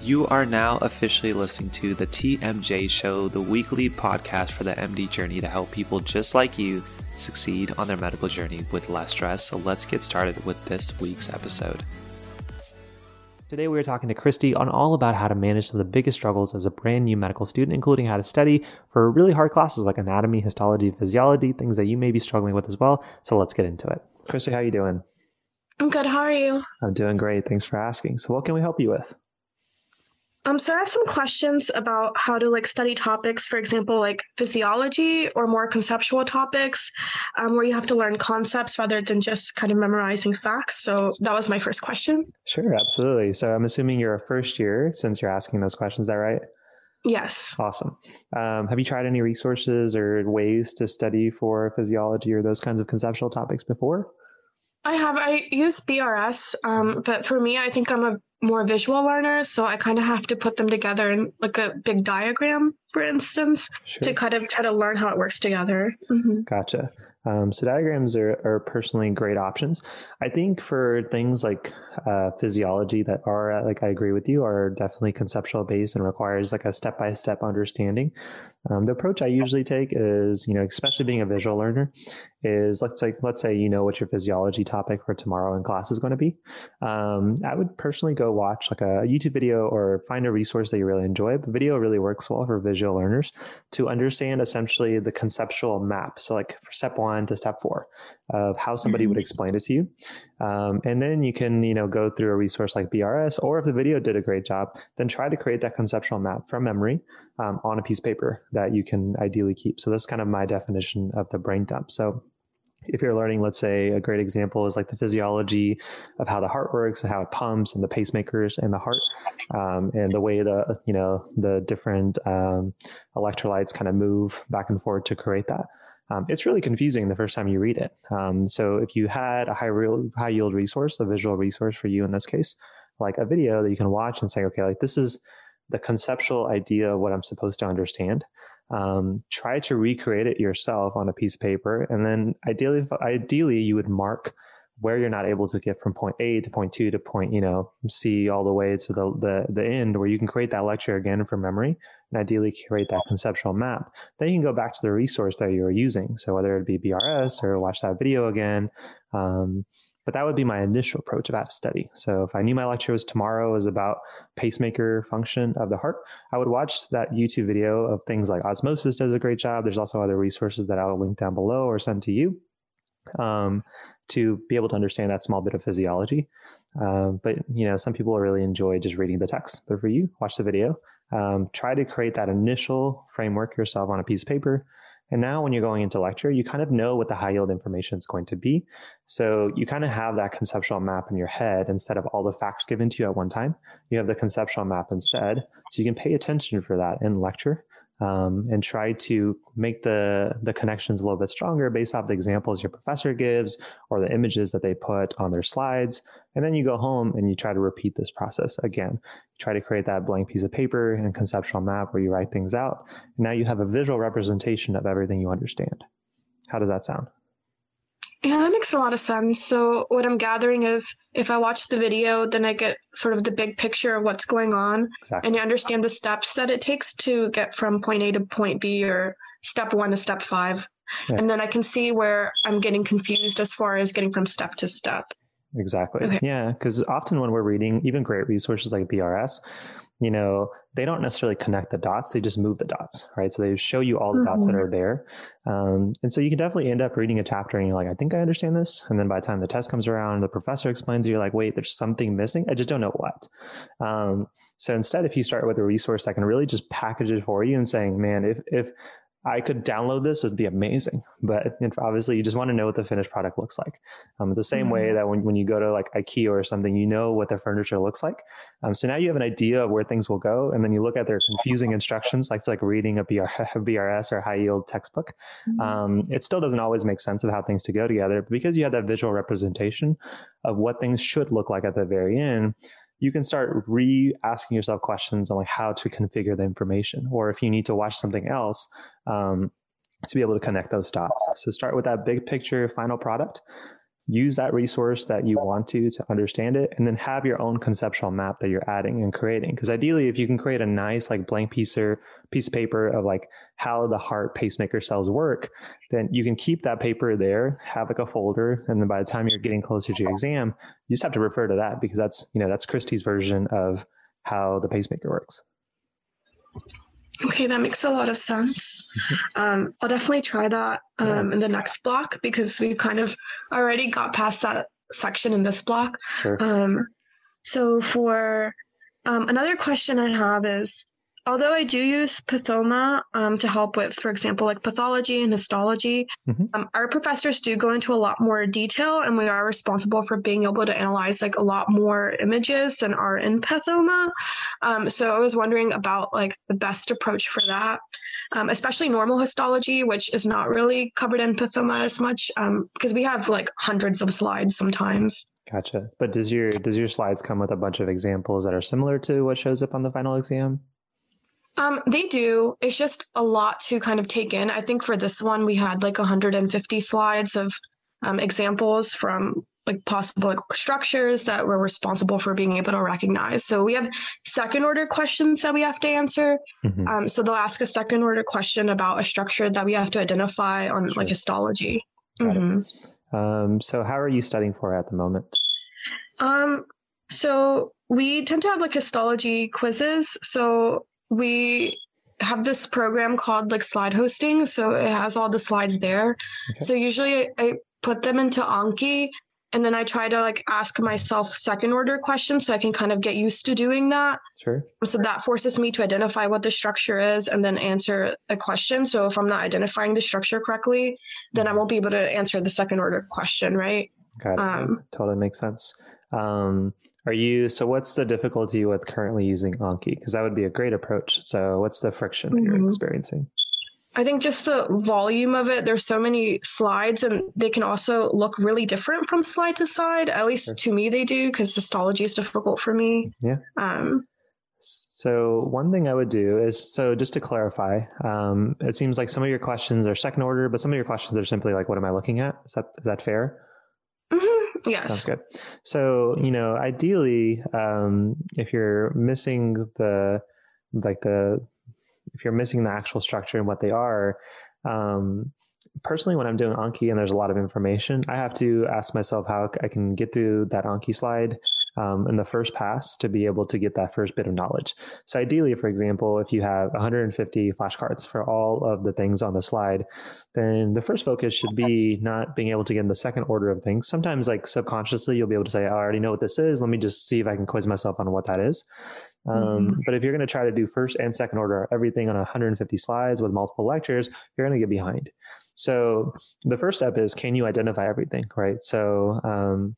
You are now officially listening to the TMJ Show, the weekly podcast for the MD journey to help people just like you succeed on their medical journey with less stress. So let's get started with this week's episode. Today, we are talking to Christy on all about how to manage some of the biggest struggles as a brand new medical student, including how to study for really hard classes like anatomy, histology, physiology, things that you may be struggling with as well. So let's get into it. Christy, how are you doing? I'm good. How are you? I'm doing great. Thanks for asking. So, what can we help you with? Um, so I have some questions about how to like study topics, for example, like physiology or more conceptual topics, um, where you have to learn concepts rather than just kind of memorizing facts. So that was my first question. Sure, absolutely. So I'm assuming you're a first year since you're asking those questions. Is that right? Yes. Awesome. Um, have you tried any resources or ways to study for physiology or those kinds of conceptual topics before? I have. I use BRS, um, but for me, I think I'm a more visual learners, so I kind of have to put them together in like a big diagram, for instance, sure. to kind of try to learn how it works together. Mm-hmm. Gotcha. Um, so diagrams are, are personally great options. I think for things like uh, physiology that are like I agree with you are definitely conceptual based and requires like a step by step understanding. Um, the approach I usually take is you know especially being a visual learner is let's say let's say you know what your physiology topic for tomorrow in class is going to be. Um, I would personally go watch like a YouTube video or find a resource that you really enjoy. But video really works well for visual learners to understand essentially the conceptual map. So like for step one to step four of how somebody would mm-hmm. explain it to you, um, and then you can you know go through a resource like BRS, or if the video did a great job, then try to create that conceptual map from memory um, on a piece of paper that you can ideally keep. So that's kind of my definition of the brain dump. So if you're learning, let's say a great example is like the physiology of how the heart works and how it pumps and the pacemakers and the heart um, and the way the, you know, the different um, electrolytes kind of move back and forth to create that. Um, it's really confusing the first time you read it. Um, so if you had a high real, high yield resource, a visual resource for you in this case, like a video that you can watch and say, okay, like this is the conceptual idea of what I'm supposed to understand. Um, try to recreate it yourself on a piece of paper, and then ideally, ideally, you would mark where you're not able to get from point A to point two to point, you know, C all the way to the, the, the end where you can create that lecture again from memory and ideally create that conceptual map. Then you can go back to the resource that you were using. So whether it be BRS or watch that video again, um, but that would be my initial approach about to study. So if I knew my lecture was tomorrow is about pacemaker function of the heart, I would watch that YouTube video of things like Osmosis does a great job. There's also other resources that I'll link down below or send to you. Um, to be able to understand that small bit of physiology. Um, but you know, some people really enjoy just reading the text. But for you, watch the video. Um, try to create that initial framework yourself on a piece of paper. And now when you're going into lecture, you kind of know what the high yield information is going to be. So you kind of have that conceptual map in your head instead of all the facts given to you at one time. You have the conceptual map instead. So you can pay attention for that in lecture um, and try to make the the connections a little bit stronger based off the examples your professor gives or the images that they put on their slides. And then you go home and you try to repeat this process again. You try to create that blank piece of paper and conceptual map where you write things out. And now you have a visual representation of everything you understand. How does that sound? Yeah, that makes a lot of sense. So, what I'm gathering is if I watch the video, then I get sort of the big picture of what's going on exactly. and I understand the steps that it takes to get from point A to point B or step one to step five. Yeah. And then I can see where I'm getting confused as far as getting from step to step. Exactly. Okay. Yeah. Because often when we're reading even great resources like BRS, you know, they don't necessarily connect the dots, they just move the dots, right? So they show you all the mm-hmm. dots that mm-hmm. are there. Um, and so you can definitely end up reading a chapter and you're like, I think I understand this. And then by the time the test comes around, the professor explains, you're like, wait, there's something missing. I just don't know what. Um, so instead, if you start with a resource that can really just package it for you and saying, man, if, if I could download this, it would be amazing. But obviously, you just want to know what the finished product looks like. Um, the same mm-hmm. way that when, when you go to like IKEA or something, you know what the furniture looks like. Um, so now you have an idea of where things will go. And then you look at their confusing instructions, like, like reading a BR, BRS or high yield textbook. Mm-hmm. Um, it still doesn't always make sense of how things to go together. But because you have that visual representation of what things should look like at the very end, you can start re asking yourself questions on like how to configure the information or if you need to watch something else um, to be able to connect those dots. So start with that big picture final product use that resource that you want to to understand it and then have your own conceptual map that you're adding and creating. Because ideally if you can create a nice like blank piece or piece of paper of like how the heart pacemaker cells work then you can keep that paper there have like a folder and then by the time you're getting closer to your exam you just have to refer to that because that's you know that's christy's version of how the pacemaker works Okay, that makes a lot of sense. Um, I'll definitely try that um, in the next block because we kind of already got past that section in this block. Sure. Um, so for um, another question I have is although I do use Pathoma um, to help with, for example, like pathology and histology, mm-hmm. um, our professors do go into a lot more detail, and we are responsible for being able to analyze like a lot more images than are in Pathoma. Um, so I was wondering about like the best approach for that. Um, especially normal histology, which is not really covered in Pathoma as much, because um, we have like hundreds of slides sometimes. Gotcha. But does your does your slides come with a bunch of examples that are similar to what shows up on the final exam? Um, they do. It's just a lot to kind of take in. I think for this one, we had like 150 slides of um, examples from like possible like, structures that we're responsible for being able to recognize. So we have second order questions that we have to answer. Mm-hmm. Um, so they'll ask a second order question about a structure that we have to identify on sure. like histology. Mm-hmm. Um, so how are you studying for at the moment? Um, so we tend to have like histology quizzes. So we have this program called like slide hosting. So it has all the slides there. Okay. So usually I put them into Anki and then I try to like ask myself second order questions so I can kind of get used to doing that. Sure. So that forces me to identify what the structure is and then answer a question. So if I'm not identifying the structure correctly, then I mm-hmm. won't be able to answer the second order question, right? Got it. Um, totally makes sense. Um, are you so? What's the difficulty with currently using Anki? Because that would be a great approach. So, what's the friction mm-hmm. you're experiencing? I think just the volume of it. There's so many slides, and they can also look really different from slide to slide. At least sure. to me, they do because histology is difficult for me. Yeah. Um, so one thing I would do is so just to clarify, um, it seems like some of your questions are second order, but some of your questions are simply like, "What am I looking at?" Is that is that fair? Yes. Sounds good. So, you know, ideally, um, if you're missing the, like the, if you're missing the actual structure and what they are, um, personally, when I'm doing Anki and there's a lot of information, I have to ask myself how I can get through that Anki slide um, in the first pass to be able to get that first bit of knowledge. So, ideally, for example, if you have 150 flashcards for all of the things on the slide, then the first focus should be not being able to get in the second order of things. Sometimes, like subconsciously, you'll be able to say, I already know what this is. Let me just see if I can quiz myself on what that is. Um, mm-hmm. But if you're going to try to do first and second order everything on 150 slides with multiple lectures, you're going to get behind. So the first step is can you identify everything, right? So um,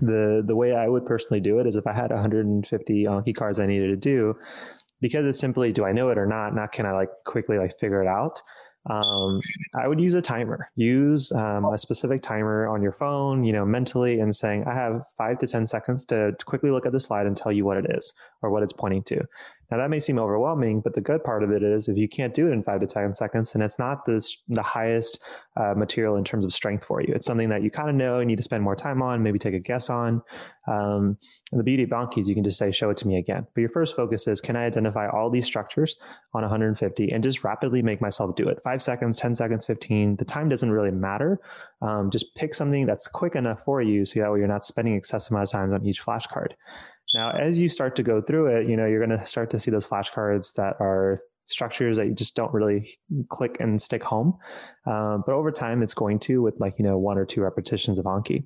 the the way I would personally do it is if I had 150 Anki cards I needed to do, because it's simply do I know it or not, not can I like quickly like figure it out. Um, I would use a timer. Use um, a specific timer on your phone, you know, mentally, and saying, "I have five to ten seconds to quickly look at the slide and tell you what it is or what it's pointing to." Now that may seem overwhelming, but the good part of it is if you can't do it in five to 10 seconds, and it's not this, the highest uh, material in terms of strength for you. It's something that you kind of know, you need to spend more time on, maybe take a guess on. Um, and the beauty of Anki is you can just say, show it to me again. But your first focus is, can I identify all these structures on 150 and just rapidly make myself do it? Five seconds, 10 seconds, 15. The time doesn't really matter. Um, just pick something that's quick enough for you so that way you're not spending excessive amount of time on each flashcard. Now, as you start to go through it, you know, you're going to start to see those flashcards that are structures that you just don't really click and stick home. Um, but over time, it's going to with like, you know, one or two repetitions of Anki.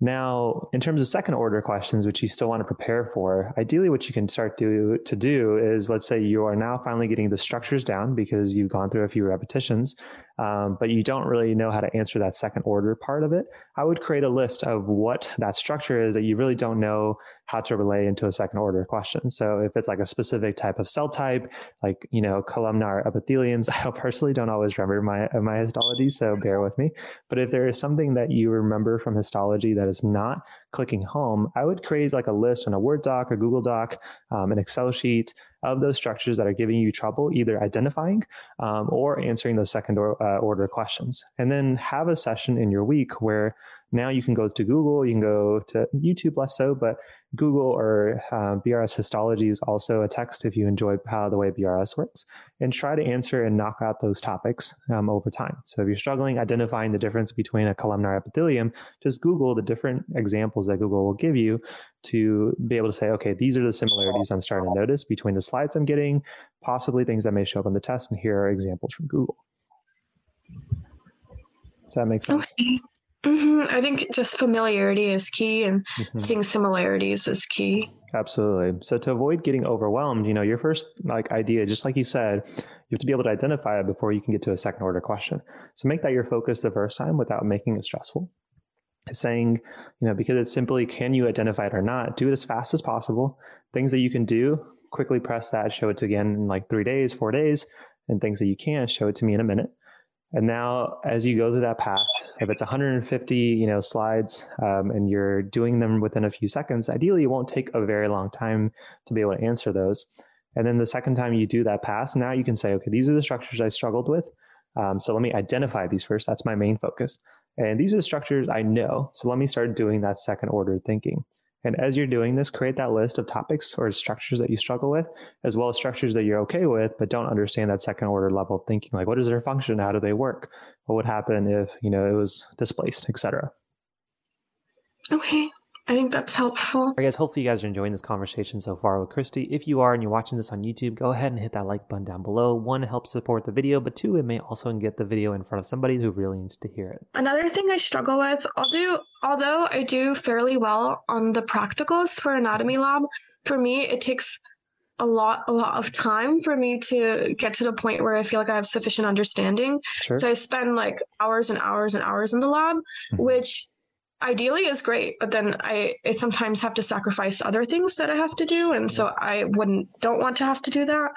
Now, in terms of second order questions, which you still want to prepare for, ideally what you can start to, to do is let's say you are now finally getting the structures down because you've gone through a few repetitions um, but you don't really know how to answer that second order part of it, I would create a list of what that structure is that you really don't know how to relay into a second order question. So if it's like a specific type of cell type, like, you know, columnar epitheliums, I personally don't always remember my, my histology, so bear with me. But if there is something that you remember from histology that is not clicking home, I would create like a list on a Word doc or Google Doc, um, an Excel sheet of those structures that are giving you trouble, either identifying um, or answering those second or, uh, order questions. And then have a session in your week where Now you can go to Google, you can go to YouTube less so, but Google or uh, BRS histology is also a text if you enjoy how the way BRS works, and try to answer and knock out those topics um, over time. So if you're struggling identifying the difference between a columnar epithelium, just Google the different examples that Google will give you to be able to say, okay, these are the similarities I'm starting to notice between the slides I'm getting, possibly things that may show up on the test, and here are examples from Google. Does that make sense? Okay. Mm-hmm. I think just familiarity is key and mm-hmm. seeing similarities is key. Absolutely. So to avoid getting overwhelmed, you know, your first like idea, just like you said, you have to be able to identify it before you can get to a second order question. So make that your focus the first time without making it stressful. Saying, you know, because it's simply can you identify it or not, do it as fast as possible. Things that you can do, quickly press that, show it to again in like three days, four days, and things that you can't, show it to me in a minute. And now, as you go through that pass, if it's 150, you know, slides, um, and you're doing them within a few seconds, ideally, it won't take a very long time to be able to answer those. And then the second time you do that pass, now you can say, okay, these are the structures I struggled with. Um, so let me identify these first. That's my main focus. And these are the structures I know. So let me start doing that second order thinking. And as you're doing this, create that list of topics or structures that you struggle with, as well as structures that you're okay with, but don't understand that second order level of thinking. Like, what is their function? How do they work? What would happen if, you know, it was displaced, etc. Okay. I think that's helpful. All right, guys, hopefully you guys are enjoying this conversation so far with Christy. If you are and you're watching this on YouTube, go ahead and hit that like button down below. One, it helps support the video, but two, it may also get the video in front of somebody who really needs to hear it. Another thing I struggle with, I'll do, although I do fairly well on the practicals for anatomy lab, for me, it takes a lot a lot of time for me to get to the point where I feel like I have sufficient understanding. Sure. So I spend like hours and hours and hours in the lab, mm-hmm. which ideally is great but then i I sometimes have to sacrifice other things that i have to do and so i wouldn't don't want to have to do that.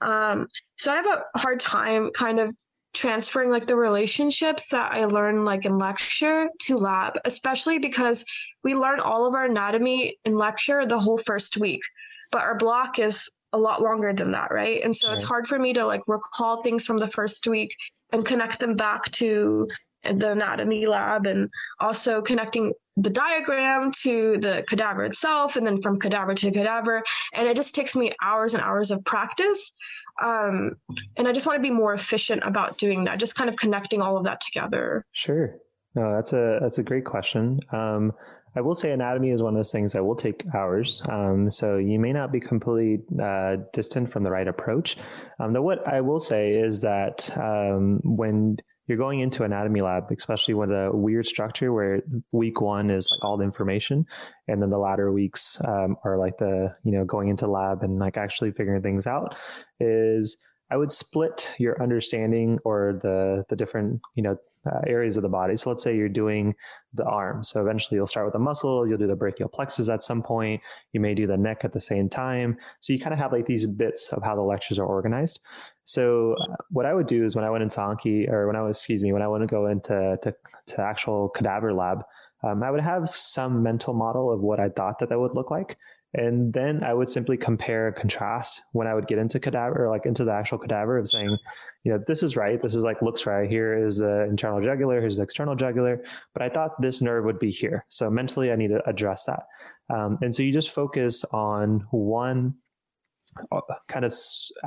Um, so i have a hard time kind of transferring like the relationships that i learn like in lecture to lab especially because we learn all of our anatomy in lecture the whole first week but our block is a lot longer than that right? And so right. it's hard for me to like recall things from the first week and connect them back to the anatomy lab and also connecting the diagram to the cadaver itself and then from cadaver to cadaver. And it just takes me hours and hours of practice. Um, and i just want to be more efficient about doing that just kind of connecting all of that together. Sure. No that's a that's a great question. Um, I will say anatomy is one of those things that will take hours. Um, so you may not be completely uh, distant from the right approach. Um, though what I will say is that um, when you're going into anatomy lab, especially with a weird structure where week one is like all the information, and then the latter weeks um, are like the you know going into lab and like actually figuring things out. Is I would split your understanding or the the different you know uh, areas of the body. So let's say you're doing the arm. So eventually you'll start with the muscle, you'll do the brachial plexus at some point. You may do the neck at the same time. So you kind of have like these bits of how the lectures are organized. So uh, what I would do is when I went into Anki or when I was, excuse me, when I want to go into to, to actual cadaver lab, um, I would have some mental model of what I thought that that would look like. And then I would simply compare and contrast when I would get into cadaver, or like into the actual cadaver of saying, you know, this is right. This is like looks right. Here is the internal jugular. Here's the external jugular. But I thought this nerve would be here. So mentally, I need to address that. Um, and so you just focus on one uh, kind of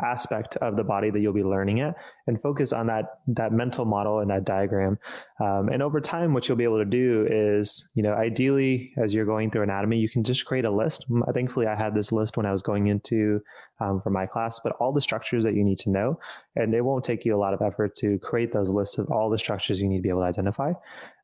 aspect of the body that you'll be learning it and focus on that that mental model and that diagram um, and over time what you'll be able to do is you know ideally as you're going through anatomy you can just create a list thankfully i had this list when i was going into um, for my class but all the structures that you need to know and it won't take you a lot of effort to create those lists of all the structures you need to be able to identify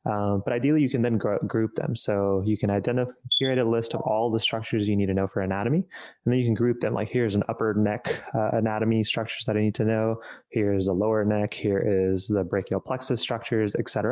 um, but ideally, you can then gr- group them. So you can identify, create a list of all the structures you need to know for anatomy. And then you can group them like here's an upper neck uh, anatomy structures that I need to know. Here's a lower neck. Here is the brachial plexus structures, etc.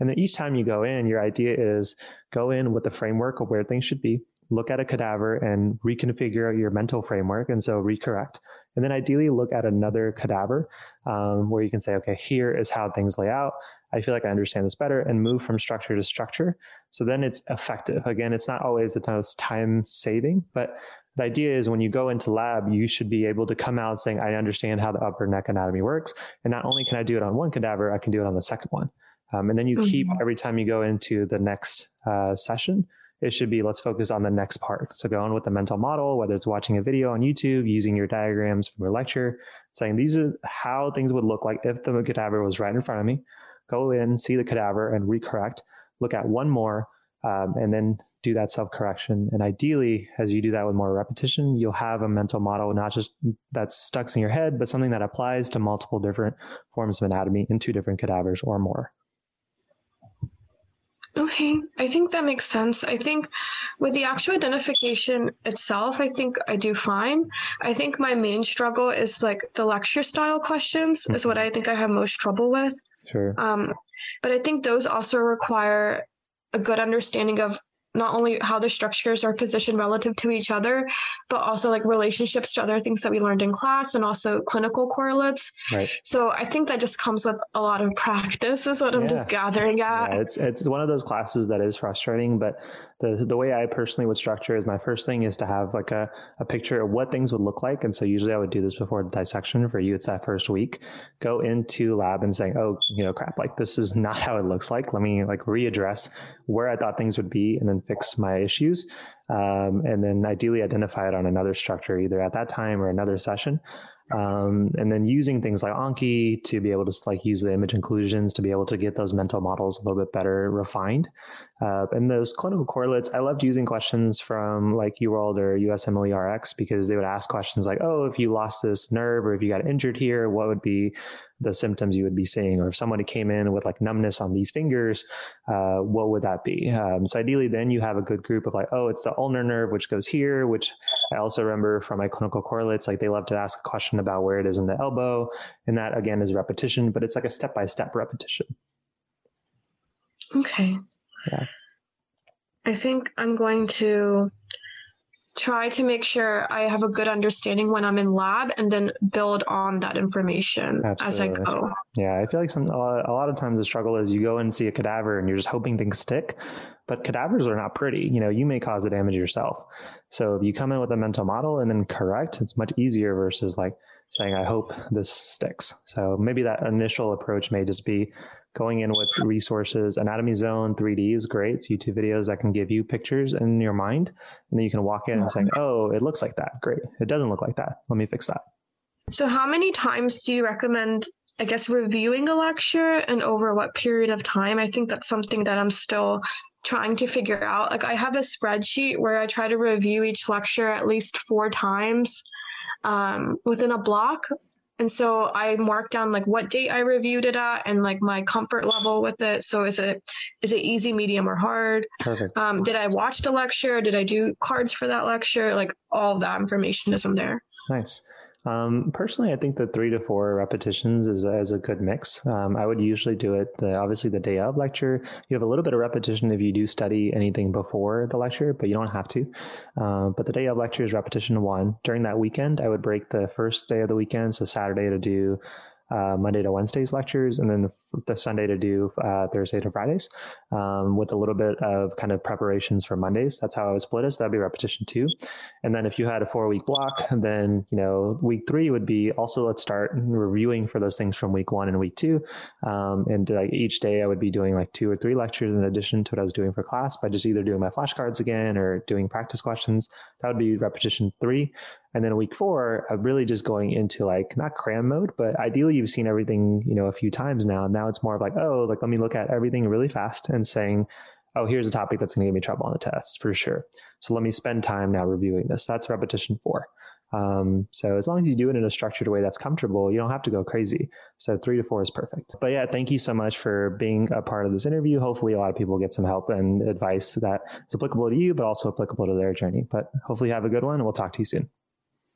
And then each time you go in, your idea is go in with the framework of where things should be, look at a cadaver and reconfigure your mental framework. And so recorrect. And then ideally look at another cadaver um, where you can say, okay, here is how things lay out. I feel like I understand this better and move from structure to structure. So then it's effective. Again, it's not always the most time saving, but the idea is when you go into lab, you should be able to come out saying, I understand how the upper neck anatomy works. And not only can I do it on one cadaver, I can do it on the second one. Um, and then you mm-hmm. keep every time you go into the next uh, session, it should be let's focus on the next part. So go on with the mental model, whether it's watching a video on YouTube, using your diagrams from your lecture, saying these are how things would look like if the cadaver was right in front of me. Go in, see the cadaver, and recorrect. Look at one more, um, and then do that self correction. And ideally, as you do that with more repetition, you'll have a mental model not just that's stuck in your head, but something that applies to multiple different forms of anatomy in two different cadavers or more. Okay, I think that makes sense. I think with the actual identification itself, I think I do fine. I think my main struggle is like the lecture style questions mm-hmm. is what I think I have most trouble with. Sure. Um, but I think those also require a good understanding of not only how the structures are positioned relative to each other, but also like relationships to other things that we learned in class and also clinical correlates. Right. So I think that just comes with a lot of practice is what yeah. I'm just gathering at. Yeah, it's it's one of those classes that is frustrating, but the the way I personally would structure is my first thing is to have like a, a picture of what things would look like. And so usually I would do this before the dissection. For you, it's that first week. Go into lab and saying, oh, you know, crap, like this is not how it looks like. Let me like readdress where I thought things would be and then fix my issues. Um, and then ideally identify it on another structure, either at that time or another session. Um, and then using things like Anki to be able to like use the image inclusions to be able to get those mental models a little bit better refined. Uh, and those clinical correlates, I loved using questions from like UWorld or USMLE RX because they would ask questions like, oh, if you lost this nerve or if you got injured here, what would be the symptoms you would be seeing, or if somebody came in with like numbness on these fingers, uh, what would that be? Um, so ideally, then you have a good group of like, oh, it's the ulnar nerve, which goes here, which I also remember from my clinical correlates, like they love to ask a question about where it is in the elbow, and that again is repetition, but it's like a step by step repetition. Okay. Yeah. I think I'm going to try to make sure I have a good understanding when I'm in lab and then build on that information Absolutely. as I go. Yeah, I feel like some a lot of times the struggle is you go and see a cadaver and you're just hoping things stick, but cadavers are not pretty. You know, you may cause the damage yourself. So if you come in with a mental model and then correct, it's much easier versus like saying, I hope this sticks. So maybe that initial approach may just be going in with resources. Anatomy Zone 3D is great. It's YouTube videos that can give you pictures in your mind. And then you can walk in and say, oh, it looks like that. Great. It doesn't look like that. Let me fix that. So, how many times do you recommend, I guess, reviewing a lecture and over what period of time? I think that's something that I'm still trying to figure out. Like, I have a spreadsheet where I try to review each lecture at least four times um, within a block and so I marked down like what date I reviewed it at and like my comfort level with it. So is it is it easy, medium, or hard? Perfect. Um, did I watch the lecture? Did I do cards for that lecture? Like all that information is in there. Nice. Um, personally, I think the three to four repetitions is is a good mix. Um, I would usually do it the, obviously the day of lecture. You have a little bit of repetition if you do study anything before the lecture, but you don't have to. Uh, but the day of lecture is repetition one. During that weekend, I would break the first day of the weekend, so Saturday to do uh, Monday to Wednesdays lectures, and then the, Sunday to do uh, Thursday to Fridays, um, with a little bit of kind of preparations for Mondays. That's how I would split it. So that'd be repetition two, and then if you had a four week block, then you know week three would be also let's start reviewing for those things from week one and week two, um, and like each day I would be doing like two or three lectures in addition to what I was doing for class by just either doing my flashcards again or doing practice questions. That would be repetition three. And then week four, I'm really just going into like not cram mode, but ideally you've seen everything, you know, a few times now. And now it's more of like, oh, like let me look at everything really fast and saying, oh, here's a topic that's going to give me trouble on the test for sure. So let me spend time now reviewing this. That's repetition four. Um, so as long as you do it in a structured way that's comfortable, you don't have to go crazy. So three to four is perfect. But yeah, thank you so much for being a part of this interview. Hopefully, a lot of people get some help and advice that is applicable to you, but also applicable to their journey. But hopefully, you have a good one, and we'll talk to you soon.